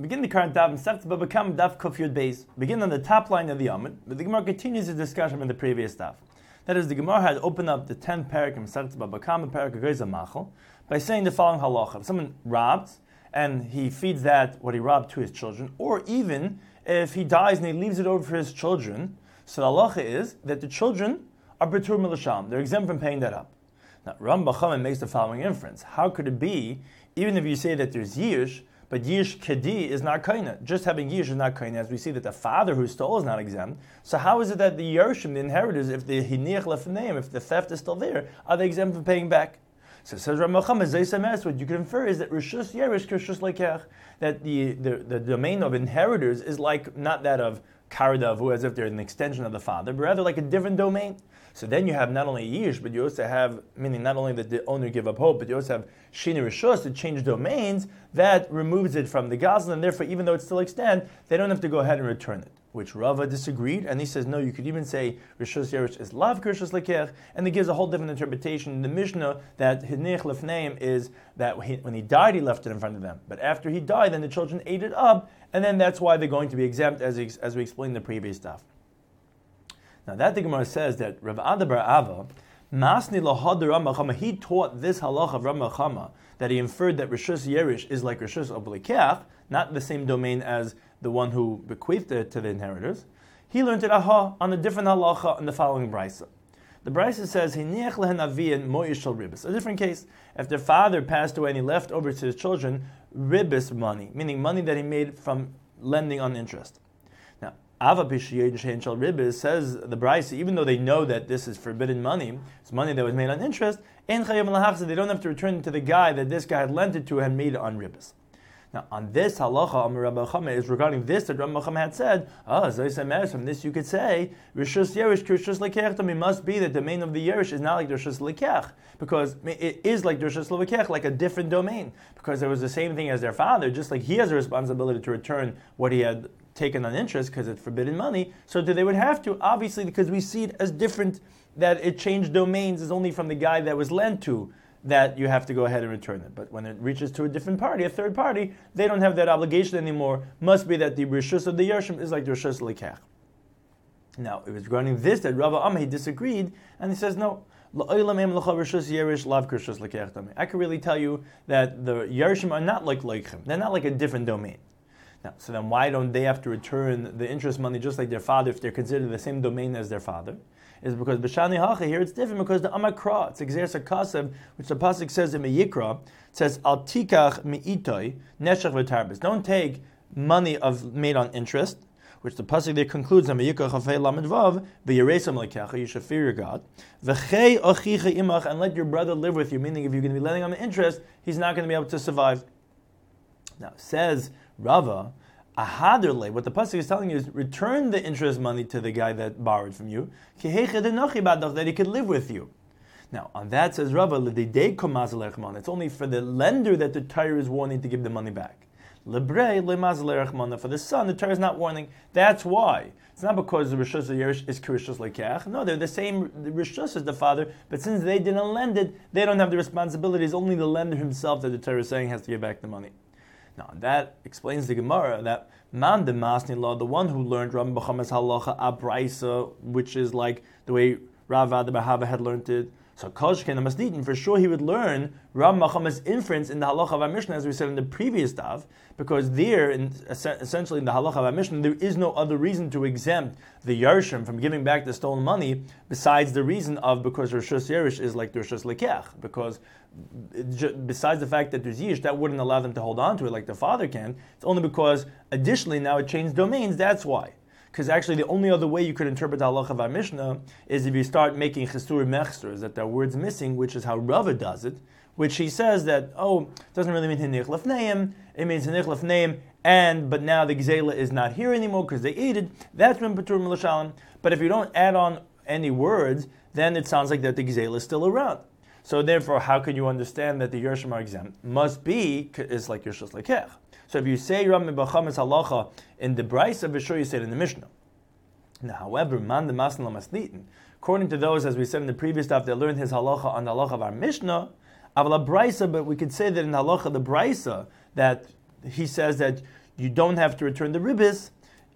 Begin the current daf, Masechta Baba Kama daf Kuf Yud Beis. Begin on the top line of the Yamid, but the Gemara continues the discussion in the previous daf. That is, the Gemara had opened up the 10th parak of Masechta Baba Kama, parak Machal, by saying the following halacha. If someone robs, and he feeds that, what he robbed, to his children, or even if he dies and he leaves it over for his children, so the halacha is that the children are betur milasham. They're exempt from paying that up. Now, Ram makes the following inference. How could it be, even if you say that there's yish, but Yish Kedi is not Kaina. Just having Yish is not Kaina, as we see that the father who stole is not exempt. So how is it that the Yershim, the inheritors, if the Hiniach Lefneim, if the theft is still there, are they exempt from paying back? So says Ramacham, what you can infer is that Rishus Yerish Rishus Lekech, that the, the, the domain of inheritors is like not that of Karadavu, as if they're an extension of the father, but rather like a different domain. So then you have not only yish, but you also have, meaning not only that the owner give up hope, but you also have shini rishos to change domains that removes it from the gazlan, and therefore, even though it's still extant, they don't have to go ahead and return it. Which Rava disagreed, and he says no. You could even say rishos yerish is lav kirshos lekech, and he gives a whole different interpretation in the Mishnah that hinich lefneim is that when he died, he left it in front of them, but after he died, then the children ate it up, and then that's why they're going to be exempt, as, as we explained in the previous stuff. Now that the Gemara says that Rav Adabar Ava, Masni lahad he taught this halacha of Ramachama that he inferred that Rishus Yerish is like Rishus Oblikech, not the same domain as the one who bequeathed it to the inheritors. He learned it aha on a different halacha in the following brisa. The brisa says Hiniach lehen moishal ribis. A different case. If their father passed away and he left over to his children ribis money, meaning money that he made from lending on interest. Ava says the Bryce, even though they know that this is forbidden money, it's money that was made on interest, in they don't have to return it to the guy that this guy had lent it to and made it on Ribis. Now, on this halacha, Amar Rabbi is regarding this that Rabbi Chama had said, ah, oh, from this you could say, Rishus Yerish, Rishus Lekech, it must be that the domain of the Yerish is not like Rishus Lekech, because it is like Rishus Lekech, like a different domain, because it was the same thing as their father, just like he has a responsibility to return what he had taken on interest because it's forbidden money, so they would have to, obviously, because we see it as different, that it changed domains is only from the guy that was lent to, that you have to go ahead and return it. But when it reaches to a different party, a third party, they don't have that obligation anymore. Must be that the Rishus of the Yershim is like the Rishus Lekech. Now, it was regarding this that Rabbi Amma disagreed, and he says, no, I can really tell you that the Yershim are not like Leichim. They're not like a different domain. Now, so then why don't they have to return the interest money just like their father if they're considered the same domain as their father? Is because B'shani Hacha here it's different because the Amakra, it's Exer Kasev, which the Pasuk says in Meyikra, says Al Tikach Me'itoy Neshach V'tarbis. Don't take money of made on interest, which the pasuk there concludes on Meyikra Chafei Lamed Vav, V'yeresam Lekecha, you should fear your God. V'chei Achicha Imach, and let your brother live with you, meaning if you're going to be lending on the interest, he's not going to be able to survive. Now, says Rava, Ahaderle, what the pasuk is telling you is return the interest money to the guy that borrowed from you, that he could live with you. Now, on that says Rava, it's only for the lender that the Torah is warning to give the money back. For the son, the Torah is not warning. That's why. It's not because the Rishus Yerish is Kirishus Lekech. No, they're the same Rishus as the father, but since they didn't lend it, they don't have the responsibility. It's only the lender himself that the Torah is saying has to give back the money. Now that explains the Gemara that man the masni law, the one who learned Rabbi B'chamas halacha abraisa, which is like the way Rav Adabahava had learned it. So Koshken Masnitin, for sure he would learn Ram Machamas inference in the halacha of our Mishnah, as we said in the previous daf, because there, in, essentially in the halacha of our Mishnah, there is no other reason to exempt the Yarshim from giving back the stolen money besides the reason of because Roshus Yerish is like the Roshus Lekech, because besides the fact that there's Yish, that wouldn't allow them to hold on to it like the father can. It's only because additionally now it changed domains, that's why because actually the only other way you could interpret the halacha of our Mishnah is if you start making chesur mechsters, that there are words missing, which is how Rava does it, which he says that, oh, it doesn't really mean hinich lefneim, it means hinich lefneim, and, but now the gzela is not here anymore because they ate it, that's when patur milashalim. But if you don't add on any words, then it sounds like that the gzela is still around. So therefore, how can you understand that the Yershim are exempt? Must be, is like Yershus Lekech. So if you say Rami Bachamis halacha in the Bryce of Bishur, you say it in the Mishnah. Now, however, man the masnitin, according to those, as we said in the previous stuff, that learned his halacha on the halacha of our Mishnah, avala brisa, but we could say that in halacha the brisa that he says that you don't have to return the ribis,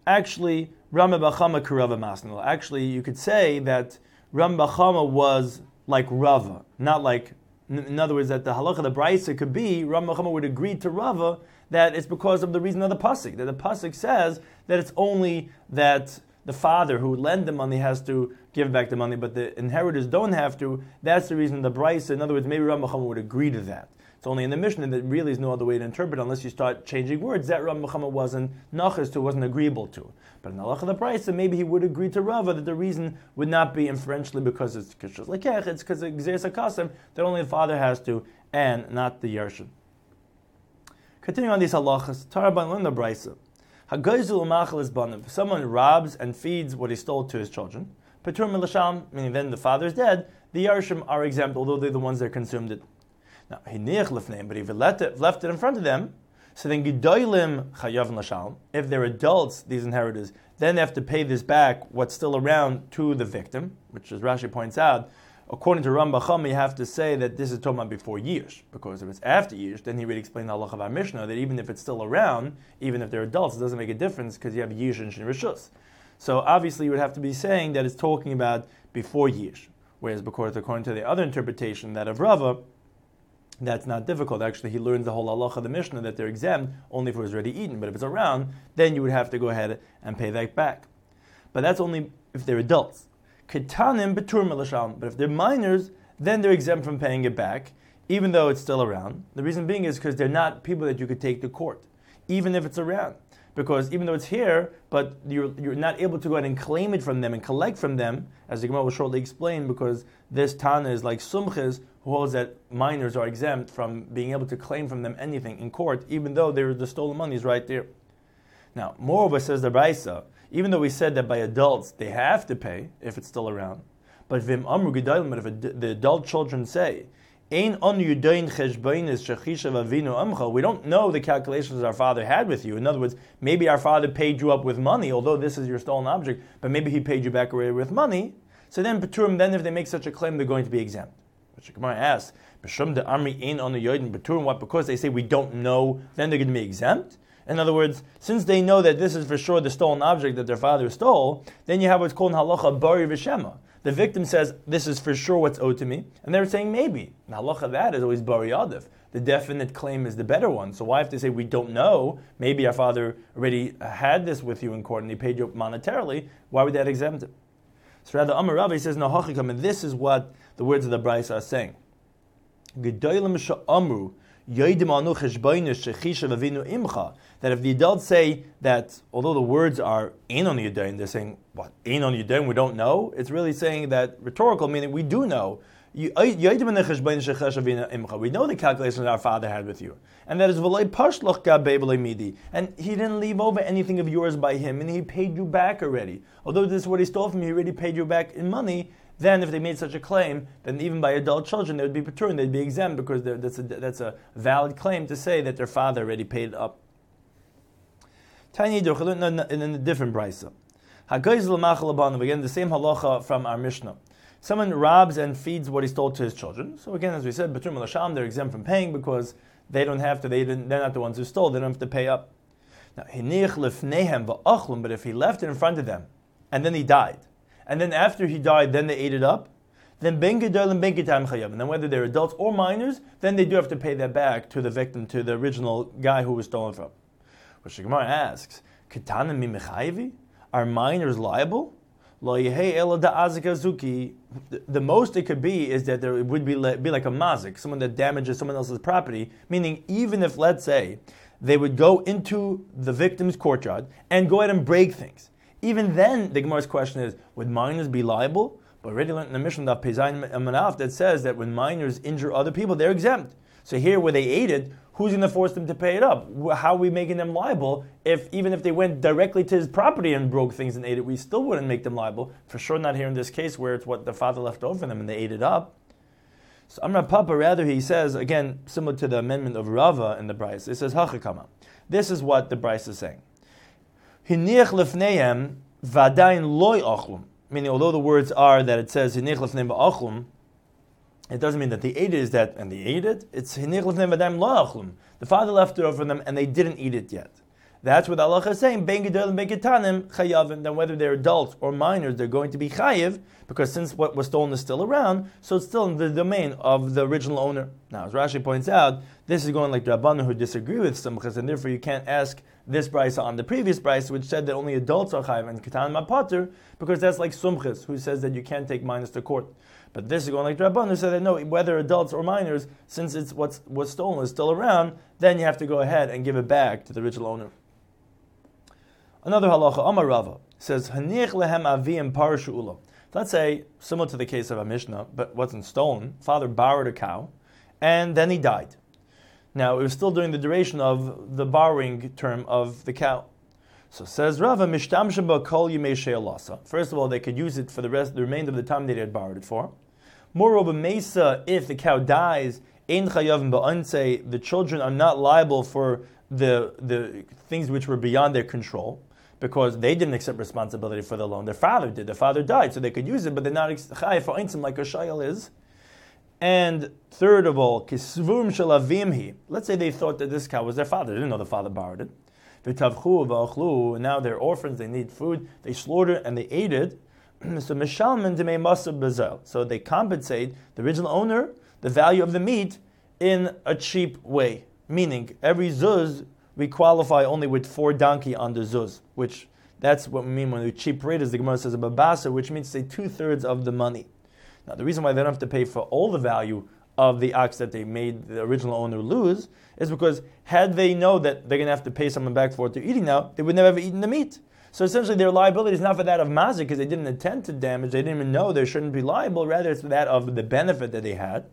actually, Rama Bachama Kurava Masnil. Actually, you could say that Ram Bachama was like Rava, not like, in other words, that the halacha, the brisa could be, Ram Bachama would agree to Rava that it's because of the reason of the pasuk. That the pasuk says that it's only that the father who lend the money has to give back the money, but the inheritors don't have to. That's the reason the brisa. In other words, maybe Ram Bachama would agree to that. It's only in the Mishnah that really is no other way to interpret unless you start changing words. That Ram Bachama wasn't nachas to, wasn't agreeable to. But in the halacha the price, maybe he would agree to Rava that the reason would not be inferentially because it's kishus lekech, it's because it's a custom that only the father has to and not the yarshin. Continuing on these halachas, Taraban learn the brisa. Someone robs and feeds what he stole to his children, Petur milasham, meaning then the father is dead, the yarshim are exempt, although they're the ones that consumed it. Now, he hinich lefneim, but if he left it, left it in front of them, so then Gedolim Chayav Lashal, if they're adults, these inheritors, then they have to pay this back, what's still around, to the victim, which as Rashi points out, according to Rambacham, you have to say that this is talking before years, because if it's after years, then he would explain the Allah of our Mishnah that even if it's still around, even if they're adults, it doesn't make a difference because you have years and Rishus. So obviously you would have to be saying that it's talking about before years. Whereas because according to the other interpretation, that of Rava, that's not difficult. Actually, he learns the whole halacha of the Mishnah that they're exempt only if it was already eaten. But if it's around, then you would have to go ahead and pay that back. But that's only if they're adults. Ketanim betur. But if they're minors, then they're exempt from paying it back, even though it's still around. The reason being is because they're not people that you could take to court, even if it's around because even though it's here, but you're, you're not able to go ahead and claim it from them and collect from them, as the Gemara will shortly explain, because this Tana is like Sumchis, who holds that minors are exempt from being able to claim from them anything in court, even though the stolen money is right there. Now, moreover, says the Raisa, even though we said that by adults they have to pay if it's still around, but vim amru but if the adult children say, we don't know the calculations our father had with you. In other words, maybe our father paid you up with money, although this is your stolen object, but maybe he paid you back away with money. So then, Peturim, then if they make such a claim, they're going to be exempt. But Gemara asks, B'shum the army ain't on the Yodim Peturim, what? Because they say we don't know, then they're going to be exempt? In other words, since they know that this is for sure the stolen object that their father stole, then you have what's called halacha bari v'shema. The victim says, This is for sure what's owed to me. And they're saying, Maybe. The halacha that is always bari adif. The definite claim is the better one. So why have to say we don't know? Maybe our father already had this with you in court and he paid you monetarily. Why would that exempt it? So rather, Amar Ravi says, No and this is what the words of the Bryce are saying. Gedolim amru that if the adults say that although the words are ain on Yudain, they're saying, what, ain on Yudain, we don't know? It's really saying that rhetorical, meaning we do know. We know the calculations our father had with you. And that is midi. And he didn't leave over anything of yours by him, and he paid you back already. Although this is what he stole from you, he already paid you back in money then if they made such a claim, then even by adult children they would be patur they'd be exempt because that's a, that's a valid claim to say that their father already paid up. Tiny in a different brisa. Again, the same halacha from our Mishnah. Someone robs and feeds what he stole to his children. So again, as we said, Batum al they're exempt from paying because they don't have to, they they're not the ones who stole, they don't have to pay up. Now, but if he left it in front of them, and then he died, and then after he died, then they ate it up, then ben gedol and ben chayav. And then whether they're adults or minors, then they do have to pay that back to the victim, to the original guy who was stolen from. Which the Gemara asks, Ketana mi Are minors liable? The most it could be is that there would be, be like a mazik, someone that damages someone else's property, meaning even if, let's say, they would go into the victim's courtyard and go ahead and break things. Even then, the Gemara's question is, would minors be liable? But already learned in the Mishnah that says that when minors injure other people, they're exempt. So here, where they ate it, who's going to force them to pay it up? How are we making them liable? If even if they went directly to his property and broke things and ate it, we still wouldn't make them liable. For sure, not here in this case where it's what the father left over them and they ate it up. So Amra Papa, rather, he says again, similar to the amendment of Rava in the Bryce. It says Hachakama. This is what the Bryce is saying. Hinich vadayin loy ochlum. Meaning, although the words are that it says hinich lefnehem va'ochlum, it doesn't mean that they ate it is that and they ate it. It's hinich lefnehem vadayin loy ochlum. The father left it over them and they didn't eat it yet. That's what Allah is saying. Ben gedol and ben ketanim chayavim. Then whether they're adults or minors, they're going to be chayiv because since what was stolen is still around, so it's still in the domain of the original owner. Now, as Rashi points out, this is going like Rabbanu who disagree with Simchas, and therefore you can't ask this brisa on the previous brisa, which said that only adults are chayiv and ketanim mapater, because that's like sumchis, who says that you can't take minors to court. But this is going like Rabban who said that no, whether adults or minors, since it's what's what's stolen is still around, then you have to go ahead and give it back to the original owner. Another halacha, Amar Rava, says, lehem avim Let's say, similar to the case of a Mishnah, but wasn't stolen, father borrowed a cow, and then he died. Now, it was still during the duration of the borrowing term of the cow. So says Rava, Mishtamshaba kol yimei First of all, they could use it for the rest, the remainder of the time that they had borrowed it for. Moreover, Mesa, if the cow dies, in chayavim ba'anse, the children are not liable for the, the things which were beyond their control because they didn't accept responsibility for the loan. Their father did. Their father died, so they could use it, but they're not chayiv for einsim like a shayel is. And third of all, kisvum shalavimhi. Let's say they thought that this cow was their father. They didn't know the father borrowed it. V'tavchu v'achlu. Now they're orphans. They need food. They slaughtered and they ate it. so mishalman demei masab bezel. So they compensate the original owner the value of the meat in a cheap way. Meaning every zuz we qualify only with four donkey on the zuz, which that's what we mean when we cheap rate is the Gemara says a babasa, which means say two thirds of the money. Now the reason why they don't have to pay for all the value of the ox that they made the original owner lose is because had they know that they're going to have to pay someone back for what they're eating now, they would never have eaten the meat. So essentially, their liability is not for that of mazik because they didn't intend to damage. They didn't even know they shouldn't be liable. Rather, it's for that of the benefit that they had,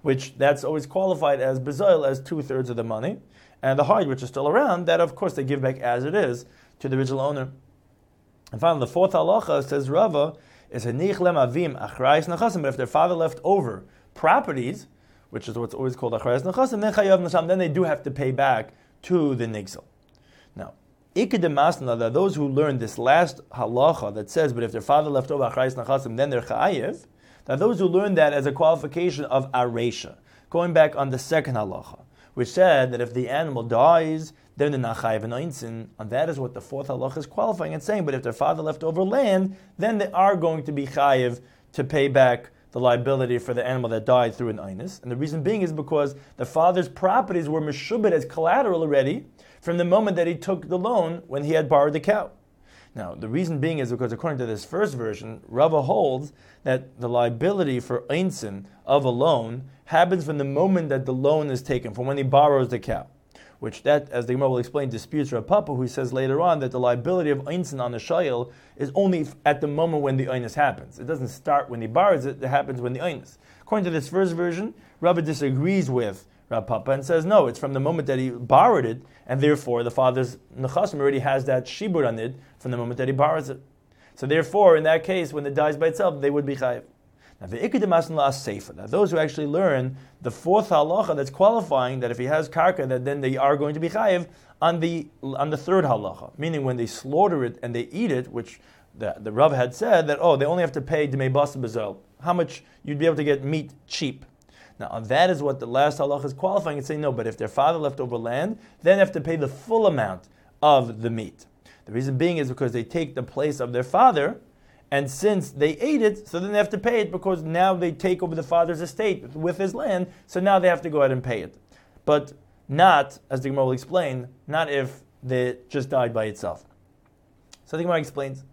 which that's always qualified as bezoil as two thirds of the money and the hide, which is still around, that of course they give back as it is to the original owner. And finally, the fourth halacha says Rava is henich lem avim achrayis nachasim. But if their father left over properties, which is what's always called achrayis nachasim, then chayav nasham, then they do have to pay back to the nigzel. Now, ikedemasna, that those who learn this last halacha that says, but if their father left over achrayis nachasim, then they're chayiv. That those who learn that as a qualification of aresha, going back on the second halacha which said that if the animal dies, then the nachayiv and and that is what the fourth halacha is qualifying and saying. But if their father left over land, then they are going to be chayiv to pay back the liability for the animal that died through an einus. And the reason being is because the father's properties were meshubit as collateral already from the moment that he took the loan when he had borrowed the cow. Now, the reason being is because according to this first version, Rava holds that the liability for einsin of a loan happens from the moment that the loan is taken, from when he borrows the cow. Which that, as the Gemara will explain, disputes Rav Papa, who says later on that the liability of einsin on the shayil is only at the moment when the einus happens. It doesn't start when he borrows it; it happens when the einus. According to this first version, Rava disagrees with Rav Papa and says no, it's from the moment that he borrowed it, and therefore the father's nechasim already has that shibur on it from the moment that he borrows it. So therefore, in that case, when it dies by itself, they would be chayiv. Now, the ikadimas sefer. Now, those who actually learn the fourth halacha that's qualifying that if he has karka, that then they are going to be chayiv on the on the third halacha, meaning when they slaughter it and they eat it, which the, the Rav had said that oh they only have to pay demei basa bezel, how much you'd be able to get meat cheap. Now that is what the last halacha is qualifying and saying no, but if their father left over land, then they have to pay the full amount of the meat. The reason being is because they take the place of their father and since they ate it, so then they have to pay it because now they take over the father's estate with his land, so now they have to go ahead and pay it. But not, as the Gemara will explain, not if they just died by itself. So the Gemara explains,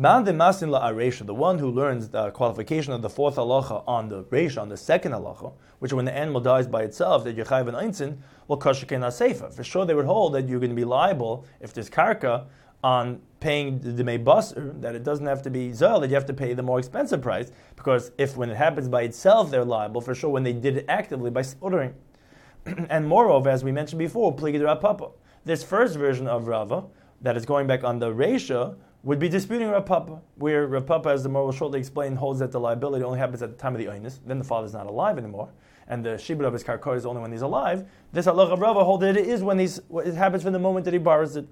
Man the masin la the one who learns the qualification of the fourth halacha on the reisha, on the second halacha, which when the animal dies by itself, that yechayiv and einzin, will kashakin aseifa. For sure, they would hold that you're going to be liable if there's karka on paying the Demei Basar, er, that it doesn't have to be Zel, that you have to pay the more expensive price, because if when it happens by itself, they're liable, for sure when they did it actively by slaughtering. and moreover, as we mentioned before, Pligid Papa. This first version of Rava, that is going back on the Resha, would be disputing Rav Papa, where Rav Papa, as the Morah will shortly explain, holds that the liability only happens at the time of the Oinus, then the father's not alive anymore, and the Shibud of his Karkar is only when he's alive. This halacha of Rava holds that it is when he's, it happens from the moment that he borrows it.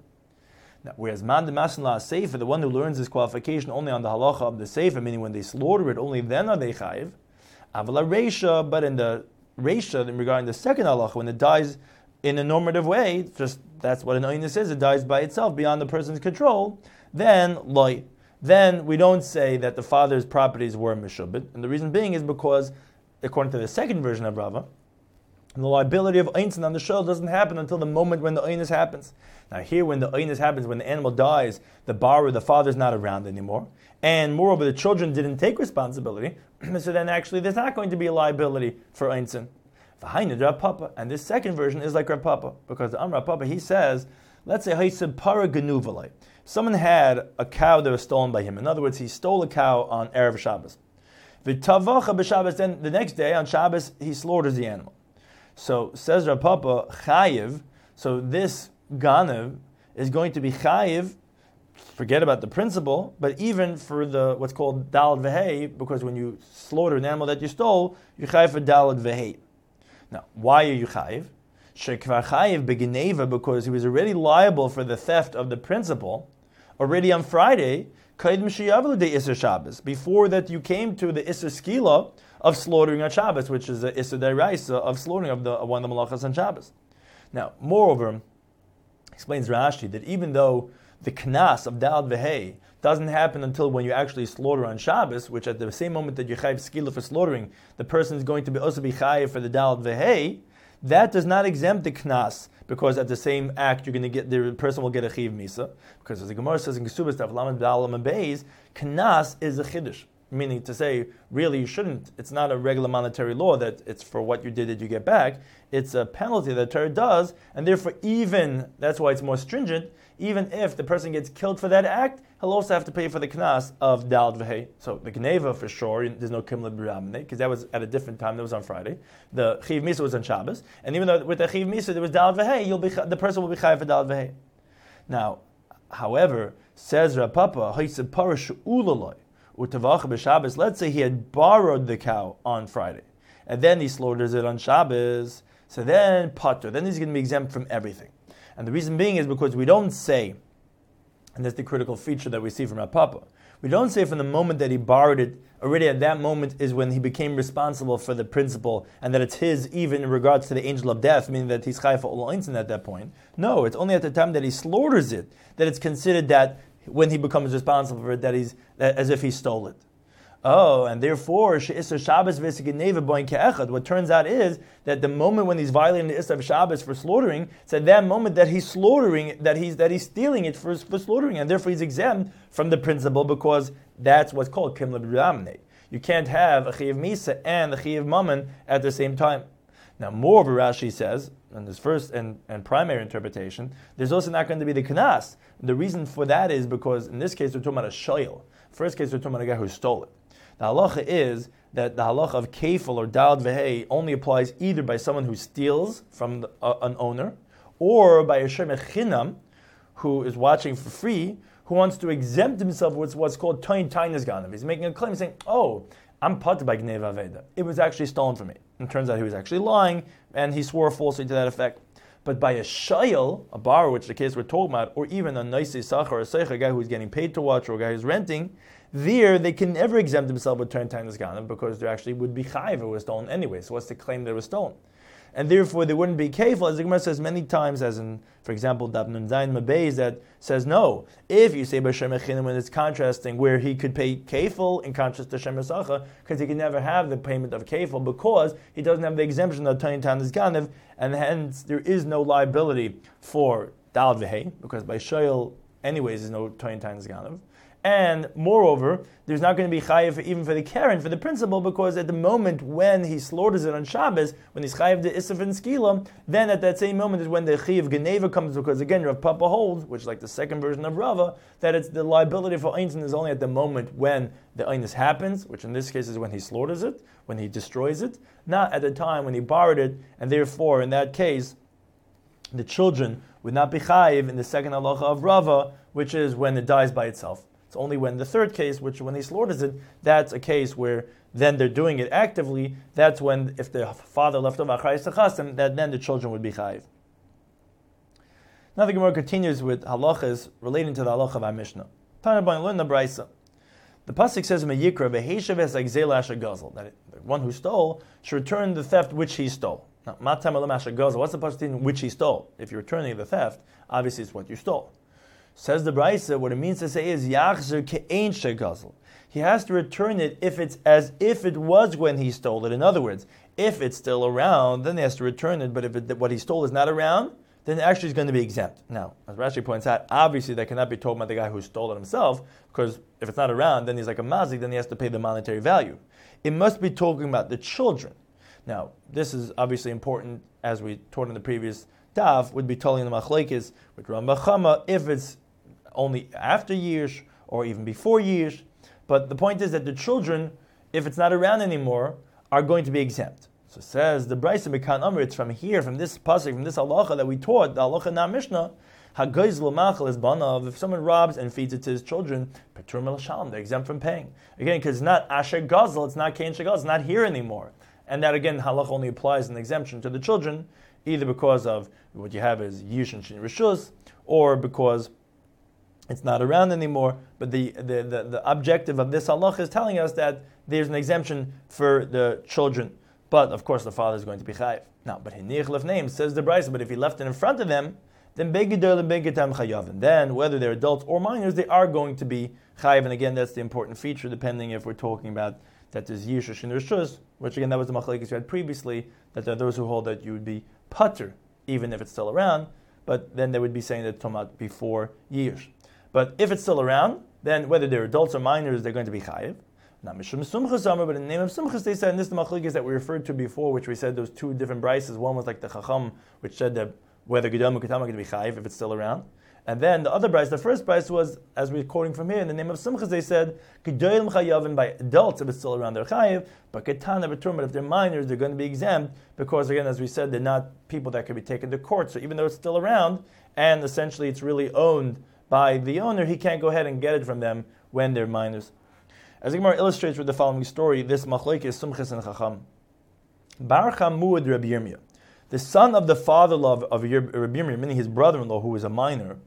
Now, whereas man the masin sefer, the one who learns his qualification only on the halacha of the sefer, meaning when they slaughter it, only then are they chayiv. Avala reisha, but in the reisha, in regarding the second halacha, when it dies in a normative way, just that's what an oinus is, it dies by itself beyond the person's control, then loy. Then we don't say that the father's properties were mishubit. And the reason being is because, according to the second version of Rava, the liability of einsin on the shell doesn't happen until the moment when the Einus happens. Now, here, when the Einus happens, when the animal dies, the borrower, the father's not around anymore. And moreover, the children didn't take responsibility. so then, actually, there's not going to be a liability for einsin. Papa. And this second version is like Rav Papa, because the Amr Papa, he says, let's say Haisib para. Someone had a cow that was stolen by him. In other words, he stole a cow on Erev Shabbos. V'tavacha then the next day on Shabbos, he slaughters the animal. So says Rav Papa, chayiv, so this ganev is going to be chayiv, forget about the principle, but even for the what's called dalad vehei, because when you slaughter an animal that you stole, you chayiv for dalad vehei. Now, why are you chayiv? Shekvar chayiv because he was already liable for the theft of the principal already on Friday. Before that, you came to the Isser Skila of slaughtering on Shabbos, which is the Isser Deraisa of slaughtering of the one of the malachas on Shabbos. Now, moreover, explains Rashi that even though the knas of Dal Vehei doesn't happen until when you actually slaughter on Shabbos, which at the same moment that you chayiv skila for slaughtering, the person is going to be also be for the dal vehei. That does not exempt the knas because at the same act you're going to get the person will get a chiv misa because as the Gemara says in Kesubas Daf Lamed Dalam and Beis, knas is a chiddush. Meaning to say, really, you shouldn't. It's not a regular monetary law that it's for what you did that you get back. It's a penalty that Torah does, and therefore, even that's why it's more stringent. Even if the person gets killed for that act, he'll also have to pay for the knas of Dal V'hei. So the Gneva for sure, there's no Kimla B'ramne, because that was at a different time, that was on Friday. The Chiv Misa was on Shabbos. And even though with the Chiv Misa there was Dal V'hei, you'll be, the person will be Chayav for Dal V'hei. Now, however, says Rapapa, Haisa Parash Ulaloi, Utavach B'Shabbos, Let's say he had borrowed the cow on Friday, and then he slaughters it on Shabbos. So then, Potter, then he's going to be exempt from everything. And the reason being is because we don't say and that's the critical feature that we see from our Papa. We don't say from the moment that he borrowed it, already at that moment is when he became responsible for the principle, and that it's his even in regards to the angel of death, meaning that he's chayfa ul at that point. No, it's only at the time that he slaughters it that it's considered that when he becomes responsible for it, that he's that, as if he stole it. Oh, and therefore, She'isr Shabbos ke'echad. What turns out is that the moment when he's violating the Isra of Shabbos for slaughtering, it's at that moment that he's slaughtering, that he's that he's stealing it for, for slaughtering, and therefore he's exempt from the principle because that's what's called kimla b'ramne. You can't have a chiyav misa and a chiyav mammon at the same time. Now, more of Rashi says, in this first and, and primary interpretation, there's also not going to be the knas. The reason for that is because in this case we're talking about a shoyl. First case we're talking about a guy who stole it. The halacha is that the halacha of kefil or dal vehei only applies either by someone who steals from the, uh, an owner or by a shemechinam who is watching for free who wants to exempt himself with what's called toin tainas ganav. He's making a claim saying, oh, I'm put by gneva veda. It was actually stolen from me. And it turns out he was actually lying and he swore falsely to that effect. But by a shayel, a bar, which the case we're talking about, or even a nice sachar, a seich, a guy who's getting paid to watch, or a guy who's renting, there, they can never exempt themselves with turn time because there actually would be chayiv it was stolen anyway. So what's the claim that it was stolen? And therefore, they wouldn't be careful, as the Gemara says many times, as in, for example, Dabnun Zayin Mabez, that says no. If you say B'Shem Echinim when it's contrasting, where he could pay kefil in contrast to Shem because he can never have the payment of kefil because he doesn't have the exemption of Tani Tanis Ganav, and hence there is no liability for Dal because by Shoyal, anyways, there's no Tani Tanis Ganav. And moreover, there's not going to be chayiv even for the Karen, for the principal, because at the moment when he slaughters it on Shabbos, when he's chayiv the Isaf and Skila, then at that same moment is when the chayiv Geneva comes, because again, Rav Papa holds, which like the second version of Rava, that it's the liability for einsin is only at the moment when the Einus happens, which in this case is when he slaughters it, when he destroys it, not at the time when he borrowed it, and therefore, in that case, the children would not be chayiv in the second halacha of Rava, which is when it dies by itself. It's only when the third case, which when he slaughters it, that's a case where then they're doing it actively. That's when, if the father left over achayis that then the children would be chayiv. Now the Gemara continues with halachas relating to the halacha of our Mishnah. The pasuk says in Yikra, that the one who stole should return the theft which he stole. Now, matam goes. What's the pasuk in which he stole? If you're returning the theft, obviously it's what you stole. Says the Brisa, what it means to say is yachzer ke'ein shegazel. He has to return it if it's as if it was when he stole it. In other words, if it's still around, then he has to return it. But if it, what he stole is not around, then actually is going to be exempt. Now, as Rashi points out, obviously that cannot be told by the guy who stole it himself, because if it's not around, then he's like a mazik, then he has to pay the monetary value. It must be talking about the children. Now, this is obviously important, as we taught in the previous daf, would be telling the machlekes with Rambachama if it's only after years or even before years. But the point is that the children, if it's not around anymore, are going to be exempt. So says the Brisa Mekan Amr, it's from here, from this pasuk, from this halacha that we taught, the halacha in our Mishnah, Hagoiz l'machal is banav. If someone robs and feeds it to his children, petur shalom, they're exempt from paying. Again, because it's not asher gazel, it's not kain shegal, it's not here anymore. And that again, halach only applies an exemption to the children, either because of what you have is yish and shin rishus, or because it's not around anymore. But the, the, the, the objective of this halach is telling us that there's an exemption for the children. But of course, the father is going to be chayiv. Now, but hinich name says the Brisa, but if he left it in front of them, then begidol and begitam chayavin. Then, whether they're adults or minors, they are going to be chayiv. And again, that's the important feature, depending if we're talking about that there's yishush and rishus, which again, that was the machlekes we had previously, that there are those who hold that you would be putter, even if it's still around, but then they would be saying that tomat before years. But if it's still around, then whether they're adults or minors, they're going to be chayiv. Not Mishum Sumchas but in the name of Sumchas, they said, and this is the machlekes that we referred to before, which we said those two different brises. One was like the Chacham, which said that whether Gedam or Ketam are going to be chayiv if it's still around. And then the other price, the first price was, as we're quoting from here, in the name of Simchas, they said, Gedolim chayavim by adults if it's still around their chayiv, but but if they're minors, they're going to be exempt, because again, as we said, they're not people that can be taken to court. So even though it's still around, and essentially it's really owned by the owner, he can't go ahead and get it from them when they're minors. As Gemara illustrates with the following story, this machlek is Sumchas and Chacham. Bar Chamud Rabbi Yirmiyah, the son of the father-in-law of, Rabbi Yirmiyah, meaning his brother-in-law who was a minor,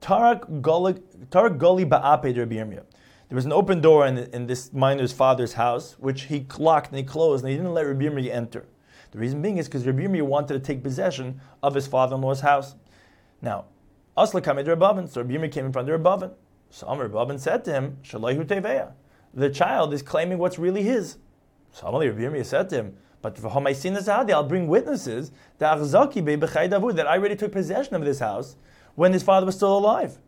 Tarak Goli Ba'aped Rabbi. There was an open door in, in this miner's father's house, which he locked and he closed, and he didn't let Rabbi enter. The reason being is because Rabbi wanted to take possession of his father-in-law's house. Now, Asla Kamid Rabbavan, so Rabbi came in front of Rabbavan. So Rabbavan said to him, Shalayhu Teveya the child is claiming what's really his. Amalei Rabbi Yirmiyah said to him, but for I'll bring witnesses that I already took possession of this house when his father was still alive.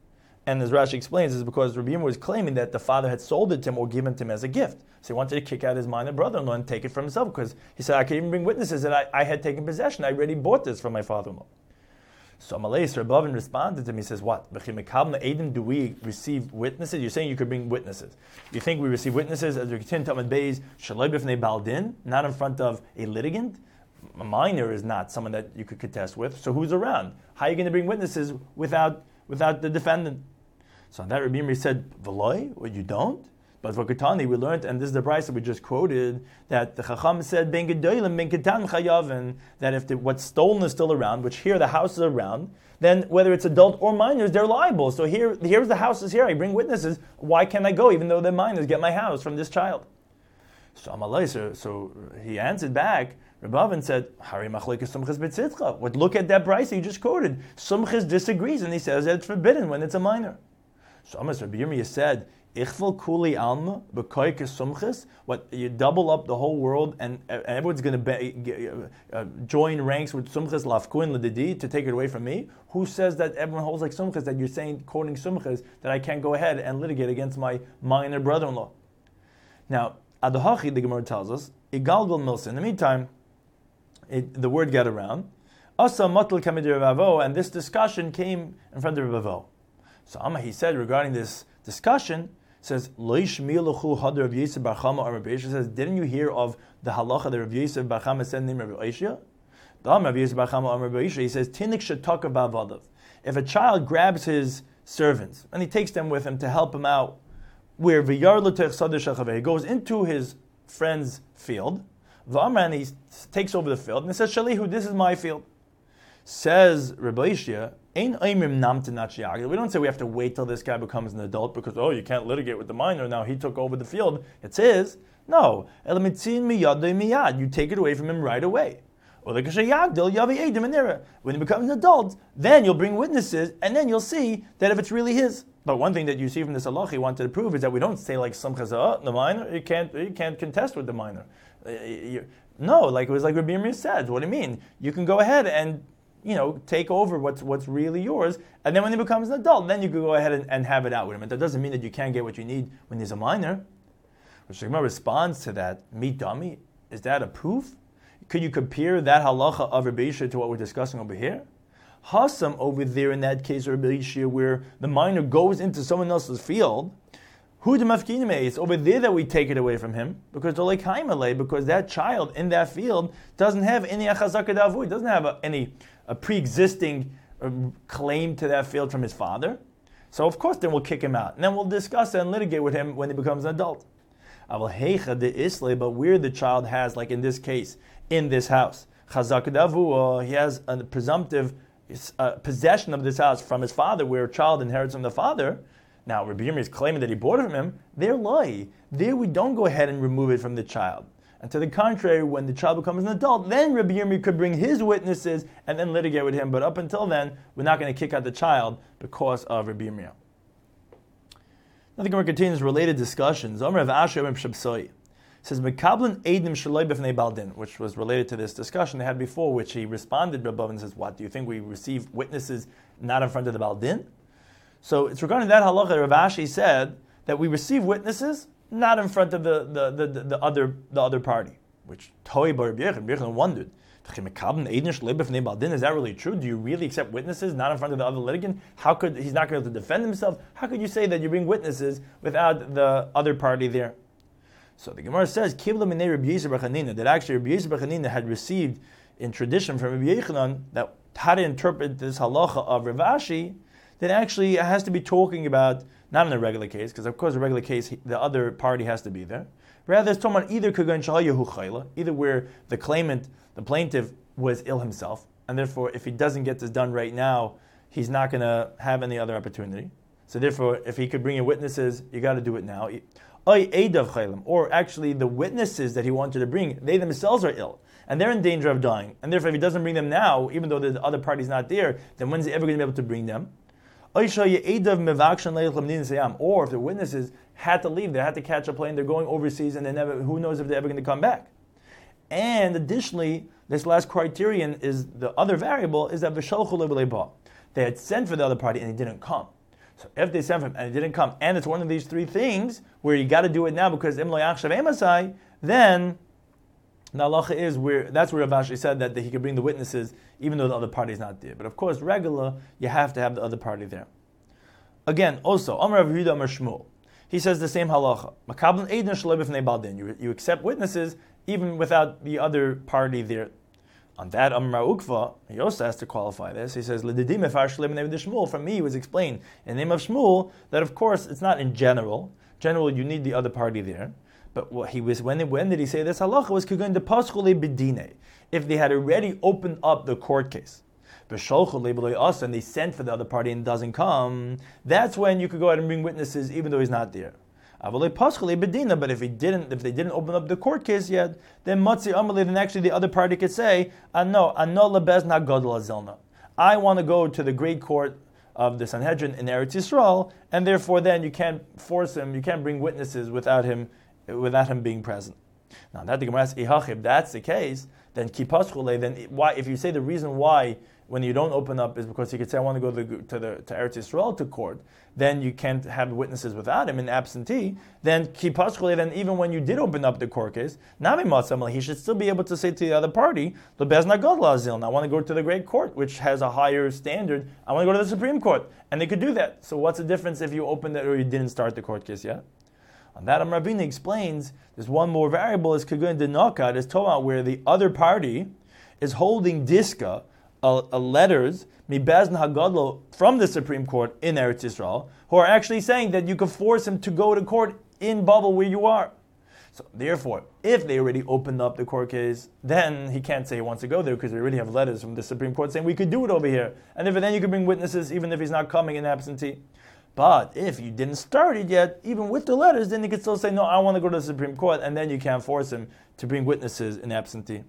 And as Rashi explains, is because Rabbi was claiming that the father had sold it to him or given it to him as a gift. So he wanted to kick out his minor brother-in-law and take it for himself because he said, I can even bring witnesses that I, I had taken possession. I already bought this from my father-in-law. So Amalei Rabavin responded to me, he says, What? Do we receive witnesses? You're saying you could bring witnesses. You think we receive witnesses as we continue Talmud Beis, Baldin, not in front of a litigant? A minor is not someone that you could contest with. So who's around? How are you going to bring witnesses without, without the defendant? So on that Rabbi said, Veloy, well, you don't? But for we learned, and this is the price that we just quoted, that the Chacham said, Ben Ben Chayavin, that if the, what's stolen is still around, which here the house is around, then whether it's adult or minors, they're liable. So here, here's the house is here. I bring witnesses. Why can't I go, even though they're minors? Get my house from this child. So, so he answered back. Rabavin said, Hari machlekes sumchas b'tzitzcha. What look at that price you just quoted. Sumchas disagrees, and he says that it's forbidden when it's a minor. So Amos Rabbi said, Ichvel kuli alma sumchis. What you double up the whole world, and, and everyone's going to uh, join ranks with sumchis lafkuin ledidi to take it away from me. Who says that everyone holds like sumchis? That you're saying quoting sumchis that I can't go ahead and litigate against my minor brother-in-law. Now, adahachi the Gemara tells us igalgal milsa. In the meantime, the word got around. Asa matal kamidir and this discussion came in front of Ravo. So Amma he said regarding this discussion says, Loish miluchu hadar Rav Yisrael Bar Chama or says, didn't you hear of the halacha that Rav Yisrael Bar Chama said named Rabbi Aishia? The Rav Yisrael Bar Chama He says, Tinik shetaka ba'vadav. If a child grabs his servants and he takes them with him to help him out, where he goes into his friend's field, and he takes over the field and says, Shalihu, this is my field. Says Rabbi Ishia, we don't say we have to wait till this guy becomes an adult because, oh, you can't litigate with the minor. Now he took over the field. It's his. No. You take it away from him right away. When he becomes an adult, then you'll bring witnesses, and then you'll see that if it's really his. But one thing that you see from this Allah he wanted to prove is that we don't say like some oh, the minor, you can't you can't contest with the minor. Uh, No, like it was like Rabbi Mir said. What do you mean? You can go ahead and you know take over what's what's really yours, and then when he becomes an adult, then you can go ahead and, and have it out with him. And that doesn't mean that you can't get what you need when he's a minor. Shemar responds to that, Me dummy. Is that a proof? Could you compare that halacha of Rabbi to what we're discussing over here? Hasam over there in that case, Rabbi where the minor goes into someone else's field, who the mafkinime It's over there that we take it away from him because the lekaimale, because that child in that field doesn't have any achazaka doesn't have a, any a pre-existing um, claim to that field from his father. So of course, then we'll kick him out, and then we'll discuss and litigate with him when he becomes an adult. But where the child has, like in this case, in this house, he has a presumptive uh, possession of this house from his father, where a child inherits from the father. Now, Rabbi Yirmiyah is claiming that he bought it from him. They're lie. There, we don't go ahead and remove it from the child. And to the contrary, when the child becomes an adult, then Rabbi Yirmiyah could bring his witnesses and then litigate with him. But up until then, we're not going to kick out the child because of Rabbi Yirmiyah. Now the Gemara continues related discussions. Omer of Asher says Mekablin Eidim Shaloi B'fnei Baldin, which was related to this discussion they had before, which he responded Rabbi and says, "What do you think we receive witnesses not in front of the Baldin?" So it's regarding that halacha. Rav Ashi said that we receive witnesses not in front of the, the, the, the, the other the other party, which Toi Bar Yechon wondered. Is that really true? Do you really accept witnesses not in front of the other litigant? How could he's not going to defend himself? How could you say that you bring witnesses without the other party there? So the Gemara says, that actually Rabbi Yisrael had received in tradition from Rabbi Yechanan that how to interpret this halacha of Rav That actually it has to be talking about not in a regular case, because of course a regular case the other party has to be there. Rather, it's talking about either kagan Shalayahu Chayla, either where the claimant the plaintiff was ill himself, and therefore, if he doesn't get this done right now, he's not going to have any other opportunity. So therefore, if he could bring in witnesses, you got to do it now. Or actually, the witnesses that he wanted to bring, they themselves are ill and they're in danger of dying. And therefore, if he doesn't bring them now, even though the other party's not there, then when's he ever going to be able to bring them? Or if the witnesses had to leave, they had to catch a plane, they're going overseas, and they never, who knows if they're ever going to come back. And additionally, this last criterion is the other variable is that they had sent for the other party and he didn't come. So if they sent for him and he didn't come, and it's one of these three things where you got to do it now because then the halacha is where that's where Rav Ashi said that, that he could bring the witnesses even though the other party is not there. But of course, regular you have to have the other party there. Again, also Amar Rav Yehuda Amar Shmuel. He says the same halacha. You, you accept witnesses even without the other party there. On that Amra Ukva, he also has to qualify this. He says, For me, it was explained in the name of Shmuel that, of course, it's not in general. General, you need the other party there. But what he was when, when did he say this halacha was kugun de bedine if they had already opened up the court case. And they sent for the other party and doesn't come, that's when you could go ahead and bring witnesses even though he's not there. But if he didn't, if they didn't open up the court case yet, then matzi amali, then actually the other party could say, ah, "No, ah, anola bezna gadol azilna." I want to go to the great court of the Sanhedrin in Eretz Yisrael, and therefore then you can't force him, you can't bring witnesses without him, without him being present. Now that the Gemara asks, if that's the case, then kipaschule, then why? If you say the reason why when you don't open up is because you could say, I want to go to the, to, the, to Eretz Yisrael to court, then you can't have witnesses without him in absentee, then kipaschule, then even when you did open up the court case, he should still be able to say to the other party, the beznagodla azil, I want to go to the great court, which has a higher standard. I want to go to the Supreme Court. And they could do that. So what's the difference if you opened it or you didn't start the court case yet? On that, Amravina explains there's one more variable is Kagun Denokat, is Torah, where the other party is holding Diska, a, a letters mibazn hagadlo from the Supreme Court in Eretz Yisrael, who are actually saying that you can force him to go to court in Babel where you are. So therefore, if they already opened up the court case, then he can't say he wants to go there because they already have letters from the Supreme Court saying we could do it over here. And if then you can bring witnesses even if he's not coming in absentee. But if you didn't start it yet, even with the letters, then you could still say, no, I want to go to the Supreme Court, and then you can't force him to bring witnesses in absentee.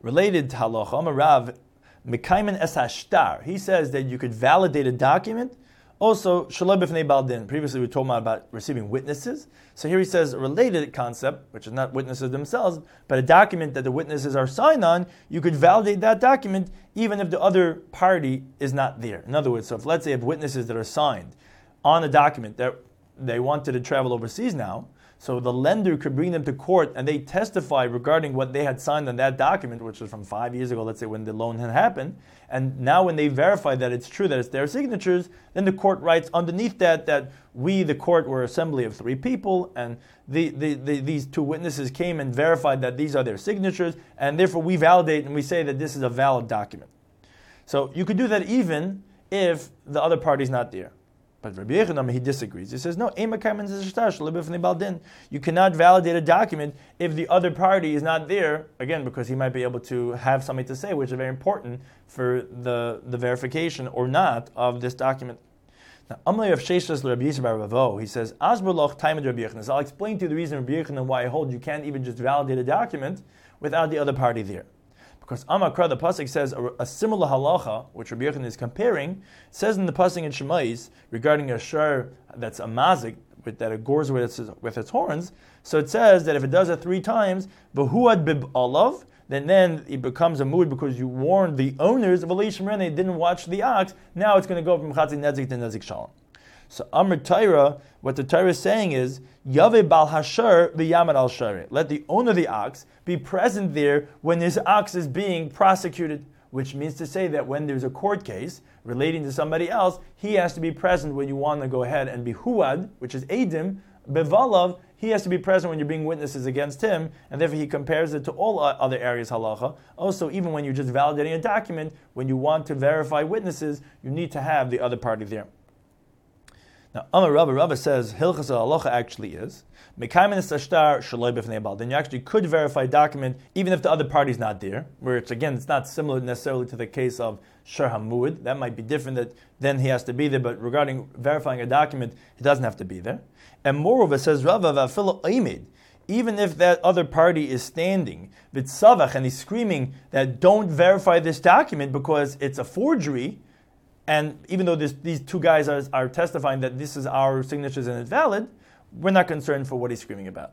Related to halacha, Rav Mekaiman es hashtar. He says that you could validate a document. Also, shalom b'fnei baldin. Previously, we told about receiving witnesses. So here he says a related concept, which is not witnesses themselves, but a document that the witnesses are signed on. You could validate that document even if the other party is not there. In other words, so if let's say you have witnesses that are signed on a document that they wanted to travel overseas now, so the lender could bring them to court and they testify regarding what they had signed on that document, which was from five years ago, let's say when the loan had happened. And now when they verify that it's true, that it's their signatures, then the court writes underneath that that we, the court, were assembly of three people, and the, the, the, these two witnesses came and verified that these are their signatures, and therefore we validate and we say that this is a valid document. So you could do that even if the other party is not there. But Rabbi Yechanan, he disagrees. He says, no, you cannot validate a document if the other party is not there, again, because he might be able to have something to say, which is very important for the, the verification or not of this document. Now, Amalei of Sheshas Rabbi Yisrael Ravo, he says, Asberloch time Rabbi Yechanan. So I'll explain to you the reason Rabbi Yechanan why I hold you can't even just validate a document without the other party there. Because Amakra, the pasuk says a, a, similar halacha, which Rabbi Yechon is comparing, says in the pasuk in Shemais regarding a shar that's a mazik that it gores with its, with its horns. So it says that if it does it three times, v'huad bib then then it becomes a mood because you warned the owners of Elishim and they didn't watch the ox. Now it's going to go from Chatzi Nezik to Nezik Shalom. So Amr Torah, what the Torah is saying is, Yave Bal Hashar v'Yamad Al Shari. Let the owner of the ox be present there when his ox is being prosecuted, which means to say that when there's a court case relating to somebody else, he has to be present when you want to go ahead and be Huad, which is Adim, Bevalav, he has to be present when you're being witnesses against him, and therefore he compares it to all other areas halacha. Also, even when you're just validating a document, when you want to verify witnesses, you need to have the other party there. Now, Amar Rabba, Rabba says Hilchas Halacha actually is Mekaimin Sashtar Shaloi B'fnei Then you actually could verify a document even if the other party is not there. Where it's again, it's not similar necessarily to the case of Shar Hamud. That might be different. That then he has to be there. But regarding verifying a document, he doesn't have to be there. And moreover, says Rabba Vafilo Aimid even if that other party is standing, with vitzavach, and he's screaming that don't verify this document because it's a forgery, and even though this, these two guys are, are testifying that this is our signatures and it's valid, we're not concerned for what he's screaming about.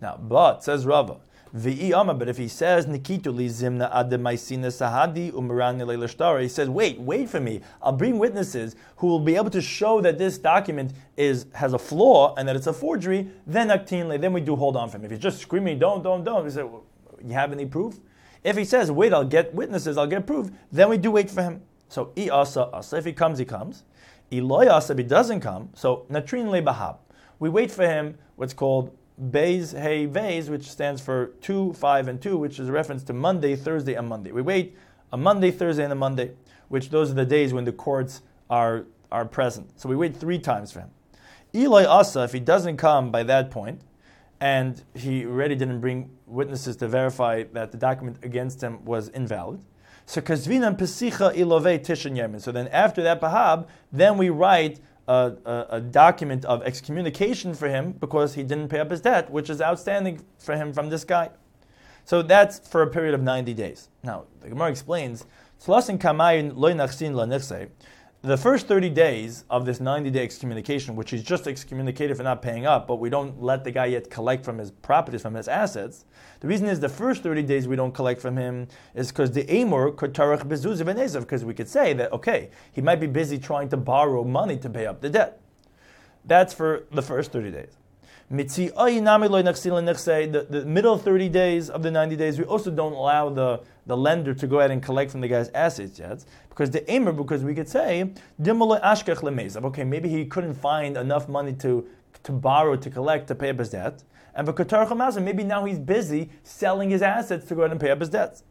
Now, but, says Rava, but if he says Nikitu li zimna ademaisina sahadi umarani he says, wait, wait for me. I'll bring witnesses who will be able to show that this document is has a flaw and that it's a forgery. Then aktinle, then we do hold on for him. If he's just screaming, don't, don't, don't, we say, well, you have any proof? If he says, wait, I'll get witnesses, I'll get proof, then we do wait for him. So i asa asa. If he comes, he comes. Iloy asa. If he doesn't come, so natrin le bahab. We wait for him. What's called Beis Hey Beis, which stands for two, five, and two, which is a reference to Monday, Thursday, and Monday. We wait a Monday, Thursday, and a Monday, which those are the days when the courts are are present. So we wait three times for him. Eloy Asa, if he doesn't come by that point, and he already didn't bring witnesses to verify that the document against him was invalid, so kazvinan pesicha ilove tishan yemin. So then after that bahab, then we write a, a, a, document of excommunication for him because he didn't pay up his debt, which is outstanding for him from this guy. So that's for a period of 90 days. Now, the Gemara explains, the first 30 days of this 90 day excommunication, which he's just excommunicated for not paying up, but we don't let the guy yet collect from his properties, from his assets, the reason is the first 30 days we don't collect from him is because the Amor could tarach bezuzav because we could say that, okay, he might be busy trying to borrow money to pay up the debt. That's for the first 30 days. The, the middle 30 days of the 90 days, we also don't allow the, the lender to go ahead and collect from the guy's assets yet. Because the aimer, because we could say, okay, maybe he couldn't find enough money to, to borrow, to collect, to pay up his debt. And maybe now he's busy selling his assets to go ahead and pay up his debts.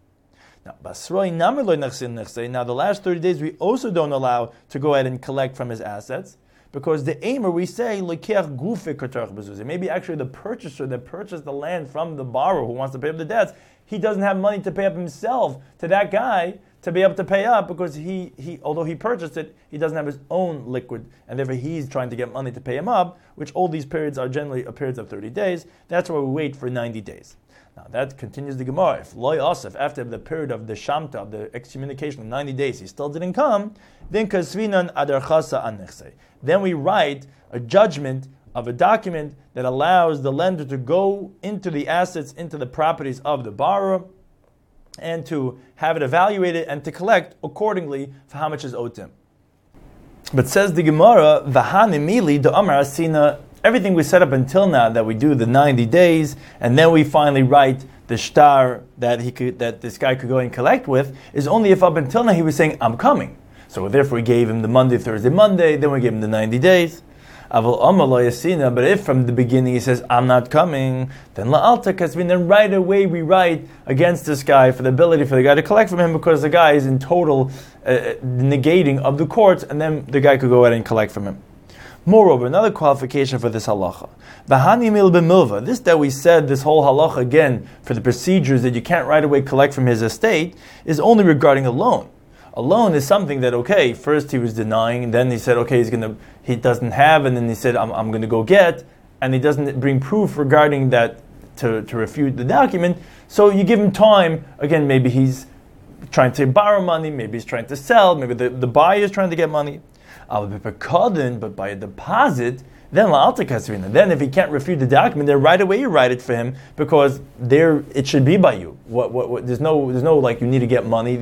Now, now the last 30 days we also don't allow to go ahead and collect from his assets because the aimer we say maybe actually the purchaser that purchased the land from the borrower who wants to pay up the debts, he doesn't have money to pay up himself to that guy to be able to pay up because he, he although he purchased it, he doesn't have his own liquid, and therefore he's trying to get money to pay him up, which all these periods are generally periods of 30 days. That's why we wait for 90 days. Now that continues the Gemara. If loy asif after the period of the shamta of the excommunication of ninety days, he still didn't come, then kasvinan adarchasa anechse. Then we write a judgment of a document that allows the lender to go into the assets, into the properties of the borrower, and to have it evaluated and to collect accordingly for how much is owed to him. But says the Gemara, Vahanimili the Amar Asina, everything we set up until now that we do the 90 days, and then we finally write the star that he could that this guy could go and collect with, is only if up until now he was saying, I'm coming. So therefore we gave him the Monday, Thursday, Monday, then we gave him the 90 days. But if from the beginning he says, I'm not coming, then la'alta kasvin, then right away we write against this guy for the ability for the guy to collect from him because the guy is in total uh, negating of the courts, and then the guy could go ahead and collect from him. Moreover, another qualification for this halacha, v'hanimil b'milva, this that we said, this whole halacha again, for the procedures that you can't right away collect from his estate, is only regarding a loan. A loan is something that okay, first he was denying, then he said okay, he's gonna he doesn't have, and then he said I'm, I'm gonna go get, and he doesn't bring proof regarding that to, to refute the document. So you give him time. Again, maybe he's trying to borrow money, maybe he's trying to sell, maybe the, the buyer is trying to get money. But by a deposit, then Then if he can't refute the document, then right away you write it for him because there it should be by you. What, what, what, there's no there's no like you need to get money.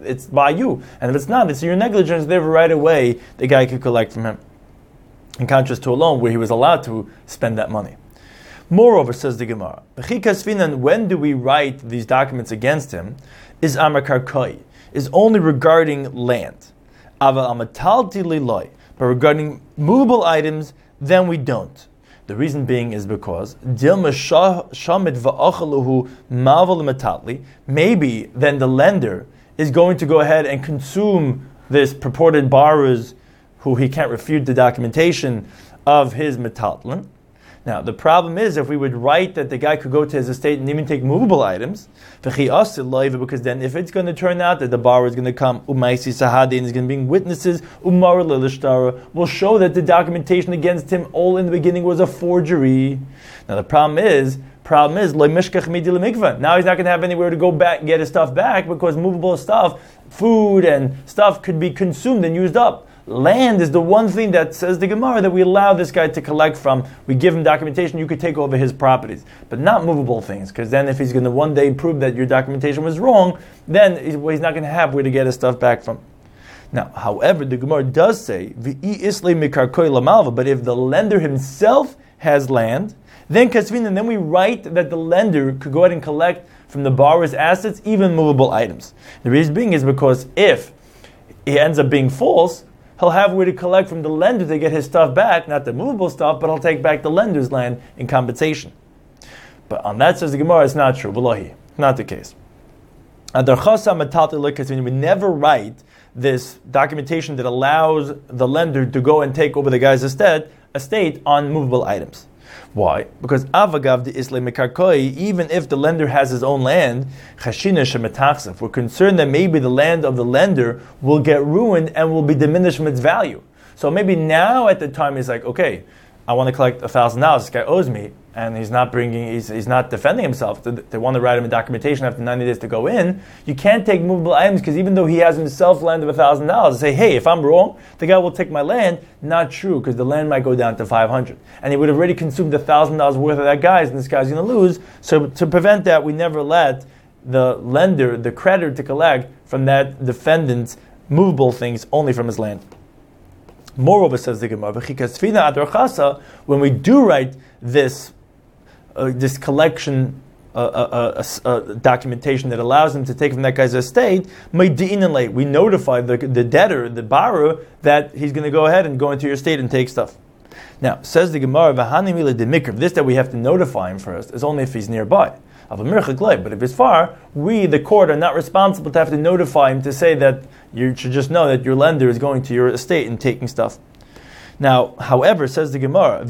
It's by you, and if it's not, it's your negligence. There right away the guy could collect from him. In contrast to a loan where he was allowed to spend that money. Moreover, says the Gemara, when do we write these documents against him? Is amakarkoi is only regarding land. But regarding movable items, then we don't. The reason being is because maybe then the lender is going to go ahead and consume this purported borrower's who he can't refute the documentation of his metaltlin. Now, the problem is if we would write that the guy could go to his estate and even take movable items, because then if it's going to turn out that the borrower is going to come, umaisi sahadi, is going to bring witnesses, umar will show that the documentation against him all in the beginning was a forgery. Now, the problem is, problem is, now he's not going to have anywhere to go back get his stuff back because movable stuff, food and stuff could be consumed and used up. Land is the one thing that says the Gemara that we allow this guy to collect from. We give him documentation, you could take over his properties, but not movable things, because then if he's going to one day prove that your documentation was wrong, then he's not going to have where to get his stuff back from. Now, however, the Gemara does say, but if the lender himself has land, then kasvin, and then we write that the lender could go ahead and collect from the borrower's assets, even movable items. The reason being is because if it ends up being false, he'll have where to collect from the lender to get his stuff back, not the movable stuff, but he'll take back the lender's land in compensation. But on that says the Gemara, it's not true. Wallahi, not the case. We never write this documentation that allows the lender to go and take over the guy's estate, estate on movable items. Why? Because avagav the isle mekarkoi, even if the lender has his own land, chashina we're concerned that maybe the land of the lender will get ruined and will be diminished from its value. So maybe now at the time he's like, okay, I want to collect thousand dollars. This guy owes me, and he's not bringing, he's, he's not defending himself. They, want to write him a documentation after 90 days to go in. You can't take movable items because even though he has himself land of thousand dollars, say, hey, if I'm wrong, the guy will take my land. Not true because the land might go down to 500, and he would have already consumed thousand dollars worth of that guy's, and this guy's going to lose. So to prevent that, we never let the lender, the creditor, to collect from that defendant's movable things only from his land. Moreover, says the Gemara, when we do write this, uh, this collection uh, uh, uh, uh documentation that allows him to take from that guy's estate, we notify the, the debtor, the borrower, that he's going to go ahead and go into your estate and take stuff. Now, says the Gemara, this that we have to notify him first is only if he's nearby. But if it's far, we, the court, are not responsible to have to notify him to say that you should just know that your lender is going to your estate and taking stuff. Now, however, says the Gemara,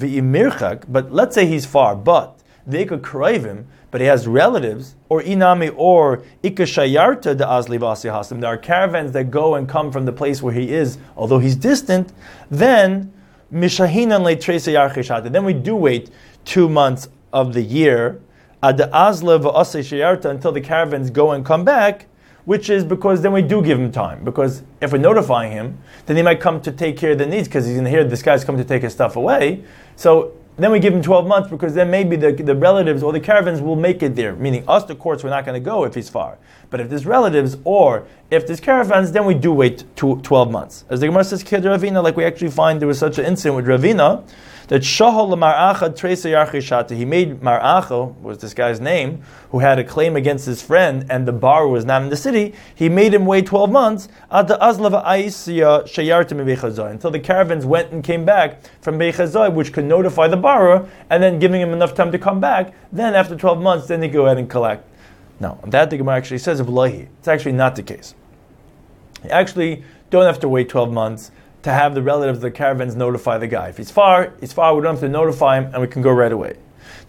but let's say he's far, but they could crave him, but he has relatives, or inami, or ikashayarta de azli hasim. There are caravans that go and come from the place where he is, although he's distant. Then mishahinan le Then we do wait two months of the year ad azla until the caravans go and come back, which is because then we do give him time. Because if we're notifying him, then he might come to take care of the needs because he's going to hear this guy's come to take his stuff away. So then we give him 12 months because then maybe the, the relatives or the caravans will make it there. Meaning us, the courts, we're not going to go if he's far. But if there's relatives or if there's caravans, then we do wait two, 12 months. As the Gemara says, like we actually find there was such an incident with Ravina that Shahol Mar'acha Tresa he made Mar'acha, was this guy's name, who had a claim against his friend and the bar was not in the city, he made him wait 12 months until the caravans went and came back from Beichazoi, which could notify the borrower, and then giving him enough time to come back. Then after 12 months, then they go ahead and collect. No, that the Gemara actually says of Lahi. It's actually not the case. You actually don't have to wait 12 months to have the relatives of the caravans notify the guy. If he's far, he's far, we don't have to notify him and we can go right away.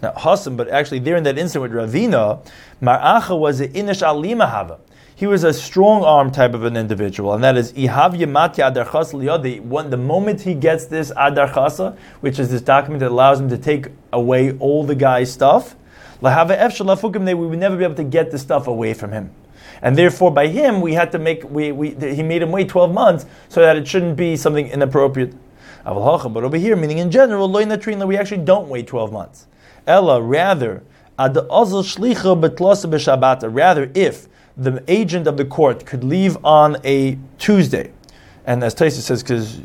Now, Hassan, but actually there in that incident with Ravina, Mar'acha was an Inish Alimahava. He was a strong arm type of an individual, and that is Adarchas Liyadi. The moment he gets this Adarchasa, which is this document that allows him to take away all the guy's stuff, Lahava Efshalafukim, we would never be able to get the stuff away from him and therefore by him we had to make we, we he made him wait 12 months so that it shouldn't be something inappropriate. But over here, meaning in general, we actually don't wait 12 months. Ella, rather, rather if the agent of the court could leave on a Tuesday, and as Taisa says, because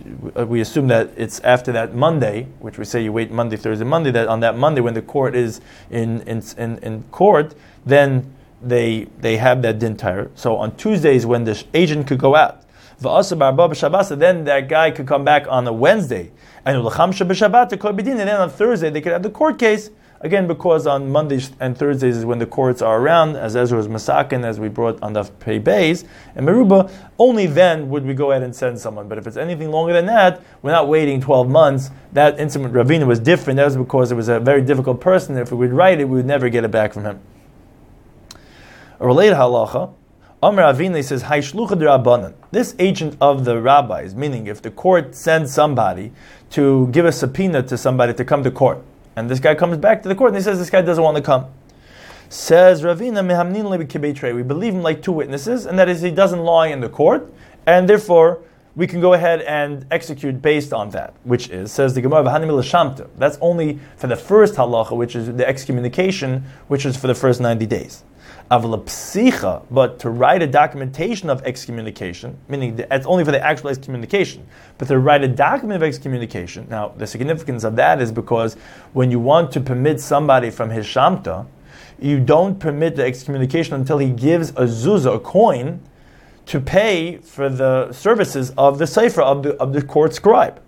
we assume that it's after that Monday, which we say you wait Monday, Thursday, Monday, that on that Monday when the court is in, in, in, in court, then they they have that din tire. So on Tuesdays when the agent could go out, then that guy could come back on a Wednesday, and then on Thursday they could have the court case. Again, because on Mondays and Thursdays is when the courts are around, as Ezra was masakin, as we brought on the pay bays and Meruba, only then would we go ahead and send someone. But if it's anything longer than that, we're not waiting 12 months. That incident with Ravina was different. That was because it was a very difficult person. If we would write it, we would never get it back from him. A related halacha, Amr Avina says, Haishlucha This agent of the rabbis, meaning if the court sends somebody to give a subpoena to somebody to come to court, and this guy comes back to the court and he says this guy doesn't want to come. Says Ravina Mehamnin We believe him like two witnesses, and that is he doesn't lie in the court, and therefore we can go ahead and execute based on that, which is, says the Gemara, That's only for the first halacha, which is the excommunication, which is for the first 90 days psicha, but to write a documentation of excommunication, meaning it's only for the actual excommunication, but to write a document of excommunication. Now, the significance of that is because when you want to permit somebody from his shamta, you don't permit the excommunication until he gives a zuzah, a coin, to pay for the services of the sefer of the, of the court scribe.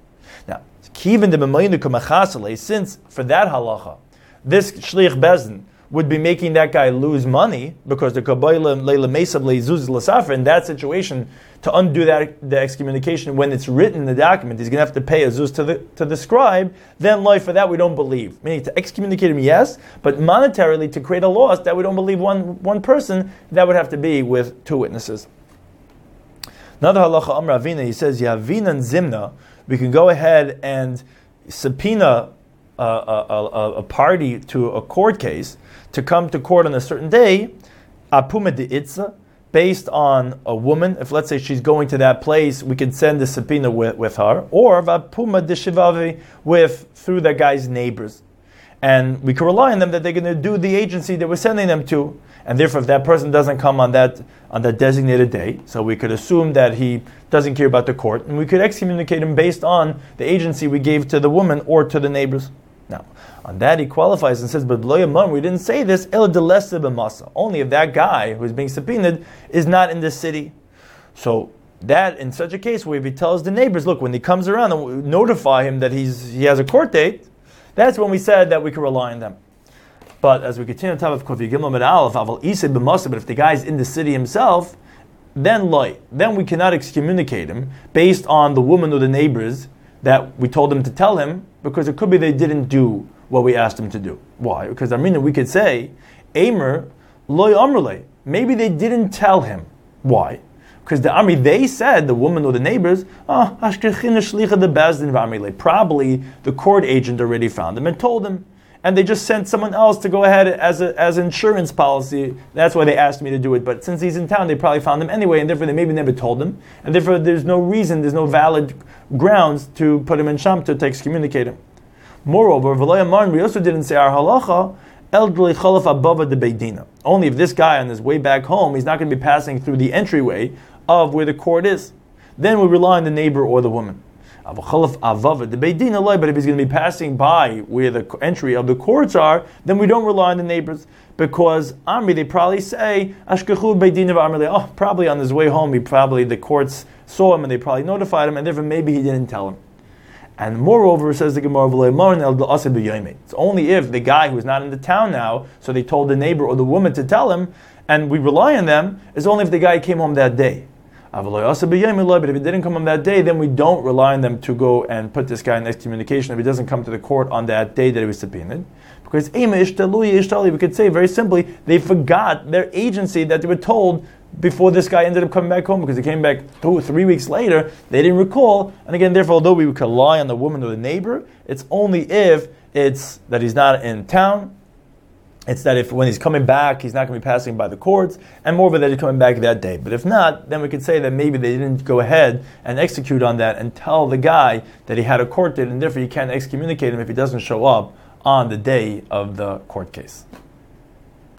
Now, since for that halacha, this shliach bezin would be making that guy lose money because the Kabbalah Leila Mesav Leizuz in that situation to undo that the excommunication when it's written in the document, he's going to have to pay a zuz to the to the scribe. Then life for that we don't believe. Meaning to excommunicate him, yes, but monetarily to create a loss that we don't believe one one person that would have to be with two witnesses. Another halacha Amr Avina, he says Yavina and Zimna. We can go ahead and subpoena a, a, a, party to a court case to come to court on a certain day, apuma de itza, based on a woman. If let's say she's going to that place, we can send the subpoena with, with her, or vapuma de shivavi with through that guy's neighbors, and we can rely on them that they're going to do the agency that we're sending them to. And therefore, if that person doesn't come on that on that designated day, so we could assume that he doesn't care about the court, and we could excommunicate him based on the agency we gave to the woman or to the neighbors. Now, on that he qualifies and says, but we didn't say this, only if that guy who's being subpoenaed is not in the city. So that in such a case where he tells the neighbors, look, when he comes around and notify him that he's he has a court date, that's when we said that we can rely on them. But as we continue on top of Kofi Gimel Aleph, but if the guy's in the city himself, then loy, then we cannot excommunicate him based on the woman or the neighbors that we told them to tell him, because it could be they didn't do what we asked them to do. Why? Because I mean, we could say, Amer loy amrle. Maybe they didn't tell him. Why? Because the Amri, they said, the woman or the neighbors, oh, the Probably the court agent already found them and told them. And they just sent someone else to go ahead as a, as insurance policy. That's why they asked me to do it. But since he's in town, they probably found him anyway, and therefore they maybe never told him, and therefore there's no reason, there's no valid grounds to put him in shamta to excommunicate him. Moreover, we also didn't say our halacha. Elderly Khalif Abava de Beidina. Only if this guy on his way back home, he's not going to be passing through the entryway of where the court is. Then we rely on the neighbor or the woman. But if he's going to be passing by where the entry of the courts are, then we don't rely on the neighbors because Amri they probably say Ashkechu Beidin of Amri. Oh, probably on his way home, he probably the courts saw him and they probably notified him, and therefore maybe he didn't tell him. And moreover, says the Gemara, it's only if the guy who's not in the town now, so they told the neighbor or the woman to tell him, and we rely on them, is only if the guy came home that day. But if it didn't come on that day, then we don't rely on them to go and put this guy in excommunication if he doesn't come to the court on that day that he was subpoenaed. Because we could say very simply, they forgot their agency that they were told before this guy ended up coming back home because he came back two, three weeks later. They didn't recall. And again, therefore, although we could rely on the woman or the neighbor, it's only if it's that he's not in town it's that if when he's coming back, he's not going to be passing by the courts, and more moreover that he's coming back that day. But if not, then we could say that maybe they didn't go ahead and execute on that and tell the guy that he had a court date, and therefore you can't excommunicate him if he doesn't show up on the day of the court case.